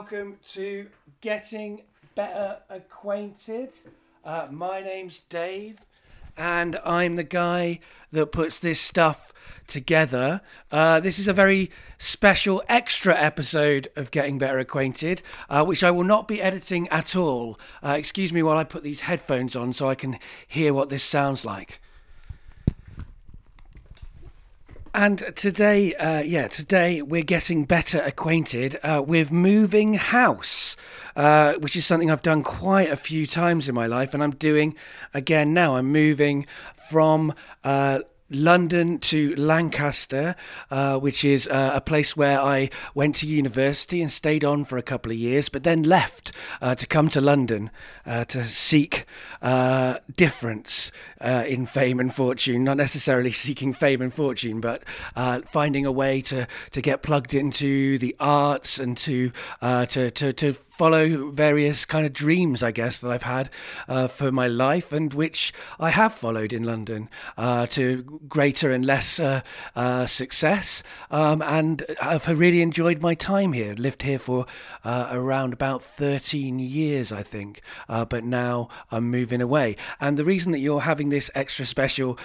welcome to Getting Better Acquainted. Uh, my name's Dave, and I'm the guy that puts this stuff together. Uh, this is a very special extra episode of Getting Better Acquainted, uh, which I will not be editing at all. Uh, excuse me while I put these headphones on so I can hear what this sounds like. And today, uh, yeah, today we're getting better acquainted uh, with moving house, uh, which is something I've done quite a few times in my life, and I'm doing again now. I'm moving from uh, London to Lancaster, uh, which is uh, a place where I went to university and stayed on for a couple of years, but then left uh, to come to London uh, to seek uh, difference uh, in fame and fortune. Not necessarily seeking fame and fortune, but finding a way to, to get plugged into the arts and to to, to, to follow various kind of dreams, I guess, that I've had uh, for my life and which I have followed in London uh, to greater and less uh, uh success. Um, and I've really enjoyed my time here. Lived here for uh, around about 13 years, I think. But now I'm moving away. And the reason that you're having this extra special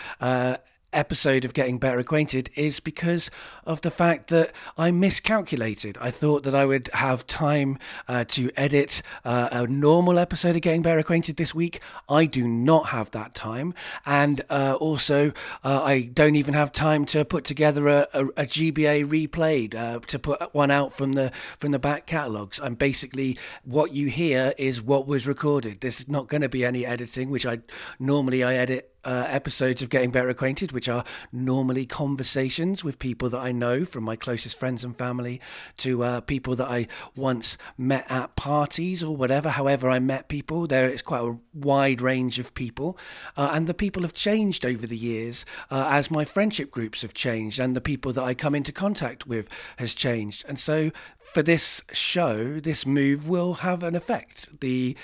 episode of Getting Better Acquainted is because of the fact that I miscalculated. I thought that I would have time uh, to edit uh, a normal episode of Getting Better Acquainted this week. I do not have that time. And uh, also, uh, I don't even have time to put together a, a, a GBA replayed, uh, to put one out from the, from the back catalogues. I'm basically, what you hear is what was recorded. There's not going to be any editing, which I normally I edit uh, episodes of Getting Better Acquainted, which are normally conversations with people that I know from my closest friends and family to uh, people that I once met at parties or whatever. However, I met people. There is quite a wide range of people. Uh, and the people have changed over the years uh, as my friendship groups have changed and the people that I come into contact with has changed. And so for this show, this move will have an effect. The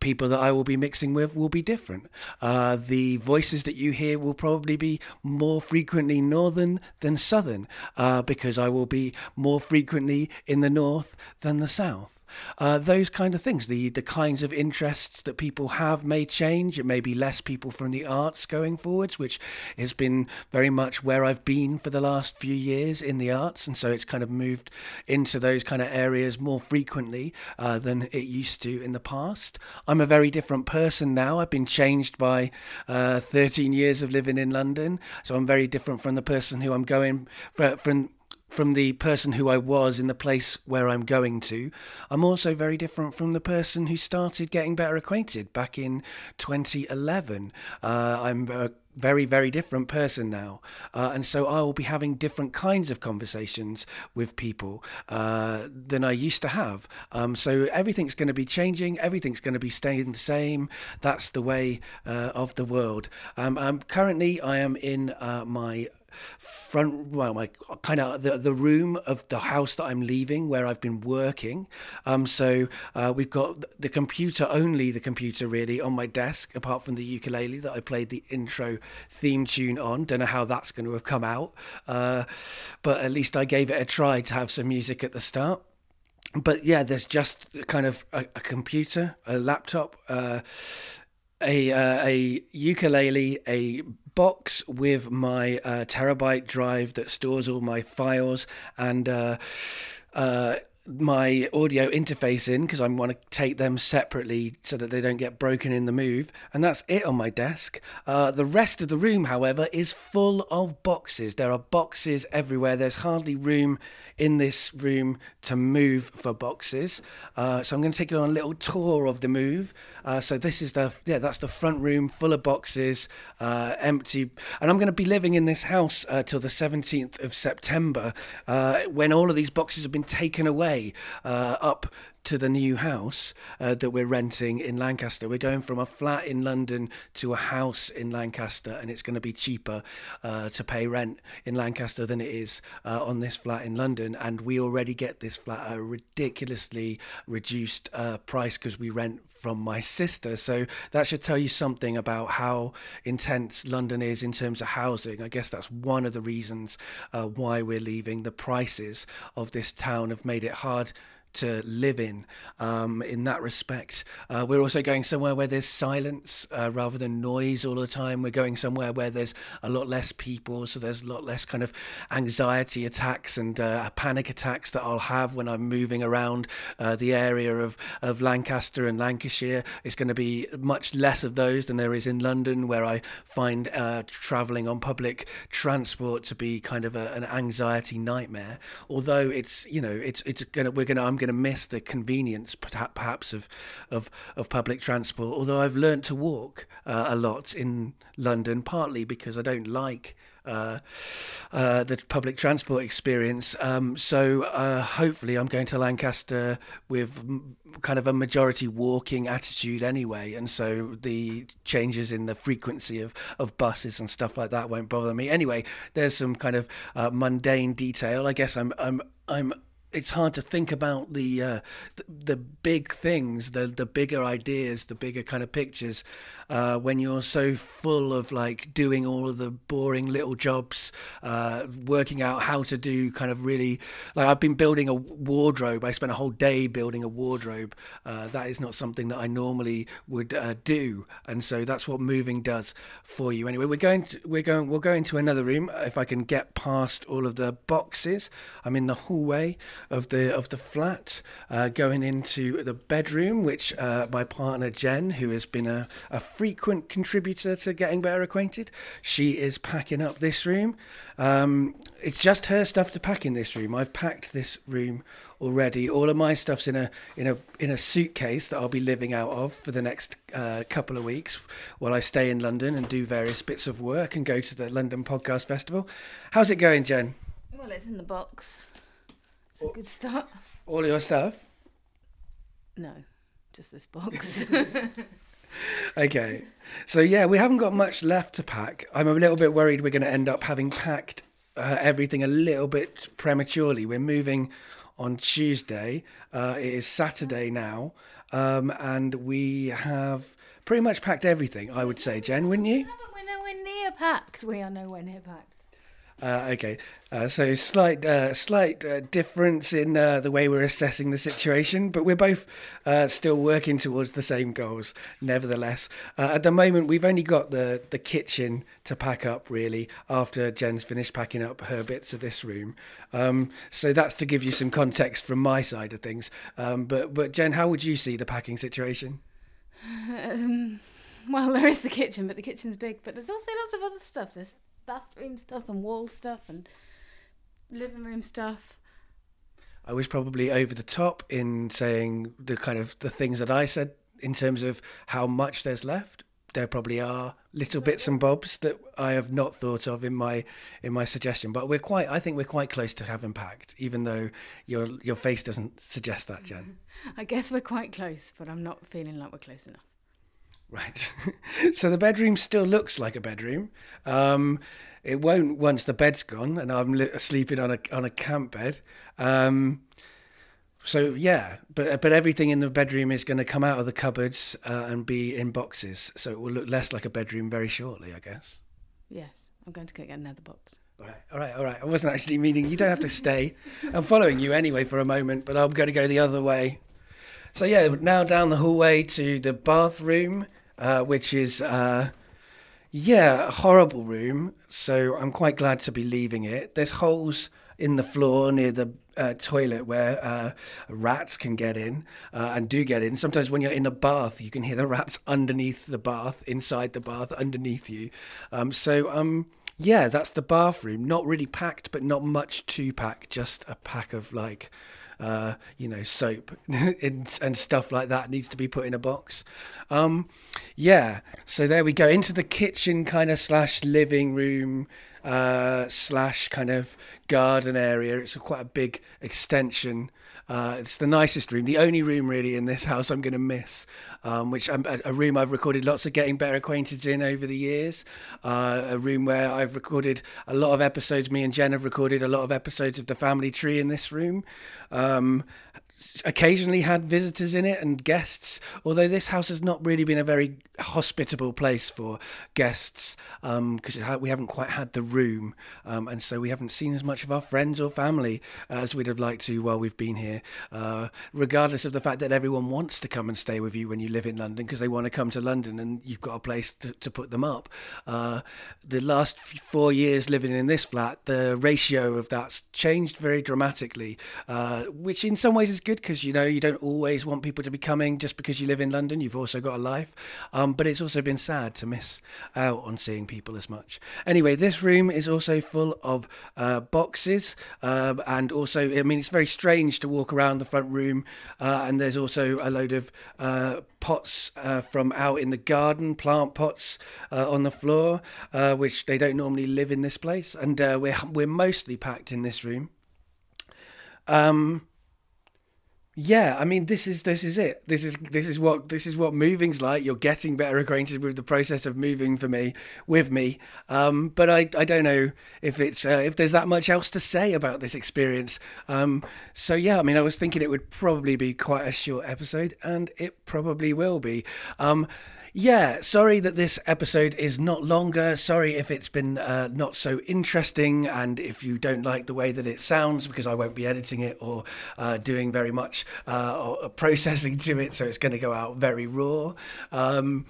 people that I will be mixing with will be different. Uh, the voices that you hear will probably be more frequently northern than southern, uh, because I will be more frequently in the north than the south. Uh, those kind of things, the the kinds of interests that people have may change. It may be less people from the arts going forwards, which has been very much where I've been for the last few years in the arts, and so it's kind of moved into those kind of areas more frequently uh, than it used to in the past. I'm a very different person now. I've been changed by uh, 13 years of living in London, so I'm very different from the person who I'm going from from the person who I was in the place where I'm going to. I'm also very different from the person who started getting better acquainted back in 2011. Uh, I'm a very, very different person now. Uh, and so I will be having different kinds of conversations with people uh, than I used to have. Um, so everything's going to be changing, everything's going to be staying the same. That's the way uh, of the world. Um, um, currently, I am in uh, my front, well, my kind of the, the room of the house that I'm leaving where I've been working. Um, so uh, we've got the computer, only the computer really, on my desk, apart from the ukulele that I played the intro theme tune on. Don't know how that's going to have come out, uh, but at least I gave it a try to have some music at the start but yeah, there's just kind of a, a computer, a laptop, uh, a uh, a ukulele, a box with my uh, terabyte drive that stores all my files and uh, uh, my audio interface in because I want to take them separately so that they don't get broken in the move. And that's it on my desk. Uh, the rest of the room, however, is full of boxes. There are boxes everywhere. There's hardly room in this room to move for boxes. Uh, so I'm going to take you on a little tour of the move. Uh, so this is the yeah that's the front room full of boxes, uh, empty, and I'm going to be living in this house uh, till the 17th of September uh, when all of these boxes have been taken away uh, up to the new house uh, that we're renting in Lancaster. We're going from a flat in London to a house in Lancaster, and it's going to be cheaper uh, to pay rent in Lancaster than it is uh, on this flat in London. And we already get this flat at a ridiculously reduced uh, price because we rent from my sister. So that should tell you something about how intense London is in terms of housing. I guess that's one of the reasons uh, why we're leaving. The prices of this town have made it hard to live in um, in that respect. Uh, we're also going somewhere where there's silence uh, rather than noise all the time. We're going somewhere where there's a lot less people, so there's a lot less kind of anxiety attacks and uh, panic attacks that I'll have when I'm moving around uh, the area of, of Lancaster and Lancashire. It's going to be much less of those than there is in London, where I find uh, travelling on public transport to be kind of a, an anxiety nightmare. Although it's you know it's it's gonna we're gonna I'm gonna going to miss the convenience, perhaps, of, of, of public transport. Although I've learnt to walk uh, a lot in London, partly because I don't like uh, uh, the public transport experience. Um, so uh, hopefully, I'm going to Lancaster with m- kind of a majority walking attitude anyway, and so the changes in the frequency of, of buses and stuff like that won't bother me. Anyway, there's some kind of uh, mundane detail. I guess I'm I'm I'm it's hard to think about the, uh, the, the big things, the the bigger ideas, the bigger kind of pictures, uh, when you're so full of like doing all of the boring little jobs, uh, working out how to do kind of really like I've been building a wardrobe. I spent a whole day building a wardrobe. Uh, that is not something that I normally would uh, do, and so that's what moving does for you. Anyway, we're going to, we're going we'll go into another room if I can get past all of the boxes. I'm in the hallway of the of the flat, uh, going into the bedroom, which uh, my partner Jen, who has been a, a frequent contributor to getting better acquainted. She is packing up this room. Um, it's just her stuff to pack in this room. I've packed this room already. All of my stuff's in a in a in a suitcase that I'll be living out of for the next uh, couple of weeks while I stay in London and do various bits of work and go to the London Podcast Festival. How's it going, Jen? Well, it's in the box. It's a good start. All your stuff? No, just this box. okay. So yeah, we haven't got much left to pack. I'm a little bit worried we're going to end up having packed uh, everything a little bit prematurely. We're moving on Tuesday. Uh, it is Saturday now, um, and we have pretty much packed everything. I would say, Jen, wouldn't you? We're nowhere near packed. We are nowhere near packed. Uh, okay, uh, so slight uh, slight uh, difference in uh, the way we're assessing the situation, but we're both uh, still working towards the same goals. Nevertheless, at the moment we've only got the the kitchen to pack up really after Jen's finished packing up her bits of this room. Um, so that's to give you some context from my side of things. Um, but but Jen, how would you see the packing situation? Um, well, there is the kitchen, but the kitchen's big. But there's also lots of other stuff. There's bathroom stuff and wall stuff and living room stuff. I was probably over the top in saying the kind of the things that I said in terms of how much there's left. There probably are little bits and bobs that I have not thought of in my in my suggestion, but we're quite. I think we're quite close to having packed, even though your your face doesn't suggest that, Jen. I guess we're quite close, but I'm not feeling like we're close enough. Right. so the bedroom still looks like a bedroom. Um, it won't once the bed's gone and I'm li- sleeping on a on a camp bed. Um, so yeah, but but everything in the bedroom is going to come out of the cupboards uh, and be in boxes. So it will look less like a bedroom very shortly, I guess. Yes, I'm going to get another box. All right, all right, all right. I wasn't actually meaning you don't have to stay. I'm following you anyway for a moment, but I'm going to go the other way. So yeah, now down the hallway to the bathroom, uh, which is uh, yeah, a horrible room. So I'm quite glad to be leaving it. There's holes in the floor near the uh, toilet where uh, rats can get in uh, and do get in. Sometimes when you're in a bath, you can hear the rats underneath the bath, inside the bath, underneath you. Um, so um, yeah, that's the bathroom. Not really packed, but not much to pack. Just a pack of like uh, you know, soap and, and, stuff like that needs to be put in a box. Um, yeah, so there we go into the kitchen kind of slash living room uh, slash kind of garden area. It's a quite a big extension. Uh, it's the nicest room, the only room really in this house I'm going to miss, um, which I'm, a, room I've recorded lots of getting better acquainted in over the years. Uh, a room where I've recorded a lot of episodes. Me and Jen have recorded a lot of episodes of the Family Tree in this room. Um, occasionally had visitors in it and guests, although this house has not really been a very hospitable place for guests because um, we haven't quite had the room, um, and so we haven't seen as much of our friends or family as we'd have liked to while we've been here. Uh, regardless of the fact that everyone wants to come and stay with you when you live in London because they want to come to London and you've got a place to, to put them up. Uh, the last four years living in this flat, the ratio of that's changed very dramatically, uh, which in some ways is good because you know you don't always want people to be coming just because you live in London. You've also got a life, um, but it's also been sad to miss out on seeing people as much. Anyway, this room is also full of uh, boxes, uh, and also I mean it's very strange to walk around the front room, uh, and there's also a load of uh, pots uh, from out in the garden, plant pots on the floor, which they don't normally live in this place, and we're we're mostly packed in this room. Um, yeah, I mean this is this is it. This is this is what this is what moving's like. You're getting better acquainted with the process of moving for me with me. Um, but I, I don't know if it's uh, if there's that much else to say about this experience. Um, so yeah, I mean I was thinking it would probably be quite a short episode, and it probably will be. Um, yeah, sorry that this episode is not longer. Sorry if it's been uh, not so interesting and if you don't like the way that it sounds because I won't be editing it or uh, doing very much uh, processing to it, so it's going to go out very raw. Um,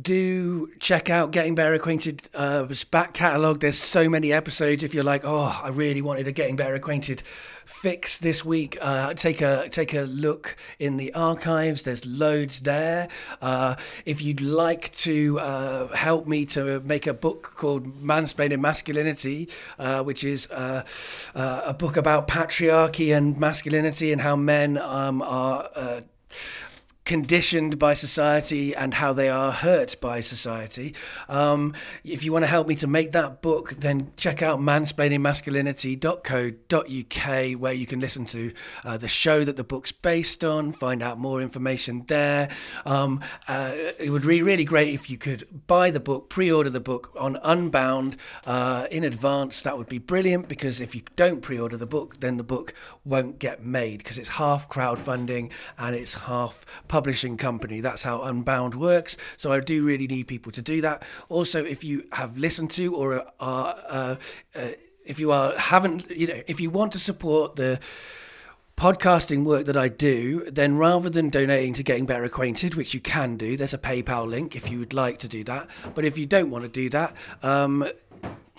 do check out Getting Better Acquainted uh, back catalogue. There's so many episodes. If you're like, oh, I really wanted a Getting Better Acquainted fix this week, uh, take a take a look in the archives. There's loads there. Uh, if you'd like to uh, help me to make a book called Mansplaining Masculinity, uh, which is uh, uh, a book about patriarchy and masculinity and how men um, are conditioned by society and how they are hurt by society. Um, if you want to help me to make that book, then check out mansplainingmasculinity.co.uk where you can listen to uh, the show that the book's based on, find out more information there. Um, uh, it would be really great if you could buy the book, pre order the book on Unbound uh, in advance. That would be brilliant because if you don't pre order the book, then the book won't get made because it's half crowdfunding and it's half publishing company. That's how Unbound works. So I do really need people to do that. Also, if you have listened to or are, uh, uh, if you are haven't, you know, if you want to support the podcasting work that I do, then rather than donating to getting better acquainted, which you can do, there's a PayPal link if you would like to do that. But if you don't want to do that, um,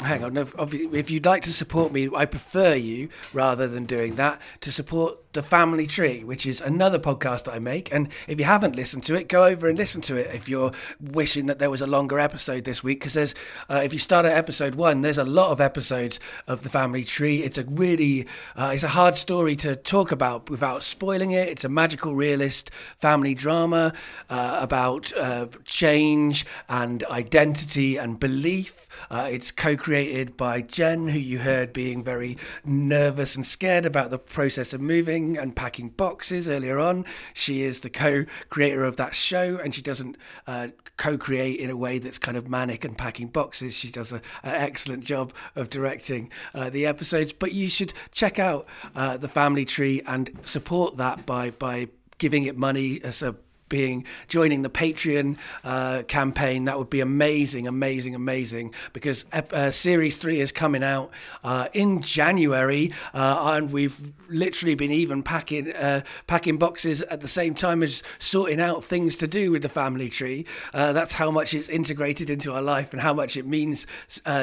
hang on, if you'd like to support me, I prefer you rather than doing that to support the Family Tree, which is another podcast that I make. And if you haven't listened to it, go over and listen to it if you're wishing that there was a longer episode this week. Because there's, uh, if you start at episode one, there's a lot of episodes of the Family Tree. It's a really, uh, it's a hard story to talk about without spoiling it. It's a magical realist family drama uh, about uh, change and identity and belief. Uh, it's co-created by Jen, who you heard being very nervous and scared about the process of moving and packing boxes earlier on. She is the co creator of that show, and she doesn't uh, co create in a way that's kind of manic and packing boxes. She does an excellent job of directing uh, the episodes. But you should check out uh, The Family Tree and support that by, by giving it money as a being joining the Patreon uh, campaign, that would be amazing, amazing, amazing. Because uh, series three is coming out uh, in January, uh, and we've literally been even packing uh, packing boxes at the same time as sorting out things to do with the family tree. Uh, that's how much it's integrated into our life and how much it means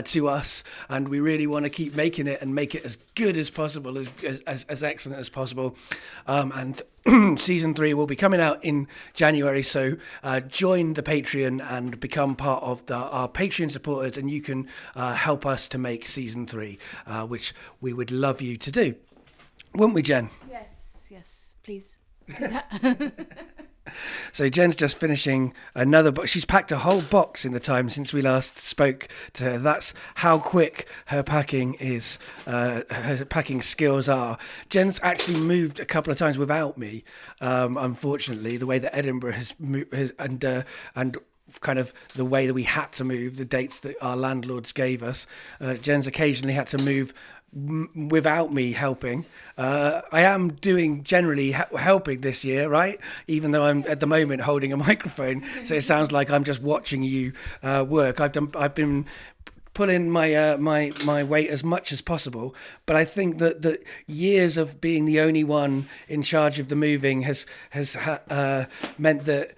to us. And we really want to keep making it and make it as good as possible, as as, as excellent as possible. Um, and season three will be coming out in January. So uh, join the Patreon and become part of the, our Patreon supporters, and you can uh, help us to make season three, uh, which we would love you to do. Wouldn't we, Jen? Yes, yes, please do that. So Jen's just finishing another box. She's packed a whole box in the time since we last spoke to her. That's how quick her packing is. Uh, her packing skills are. Jen's actually moved a couple of times without me. Um, unfortunately, the way that Edinburgh has moved has, and uh, and kind of the way that we had to move, the dates that our landlords gave us. Uh, Jen's occasionally had to move m- without me helping. Uh, I am doing generally helping this year, right? Even though I'm at the moment holding a microphone, so it sounds like I'm just watching you uh, work. I've done. I've been pulling my uh, my my weight as much as possible. But I think that the years of being the only one in charge of the moving has has ha- uh, meant that.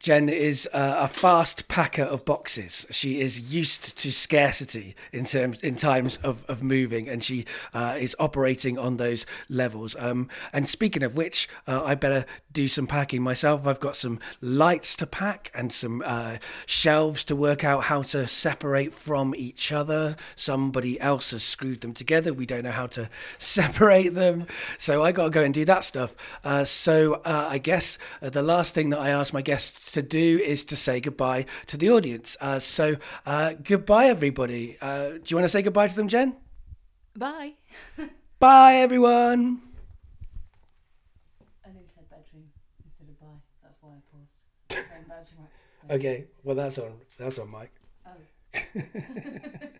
Jen is uh, a fast packer of boxes. She is used to scarcity in terms in times of, of moving, and she uh, is operating on those levels. Um, and speaking of which, uh, I better do some packing myself. I've got some lights to pack and some uh, shelves to work out how to separate from each other. Somebody else has screwed them together. We don't know how to separate them, so I got to go and do that stuff. Uh, so uh, I guess the last thing that I ask my guests to do is to say goodbye to the audience. Uh, so uh, goodbye, everybody. Uh, do you want to say goodbye to them, Jen? Bye. Bye, everyone. I nearly said bedroom instead of bye. That's why I paused. Saying. Okay, well that's on that's on mic. Oh.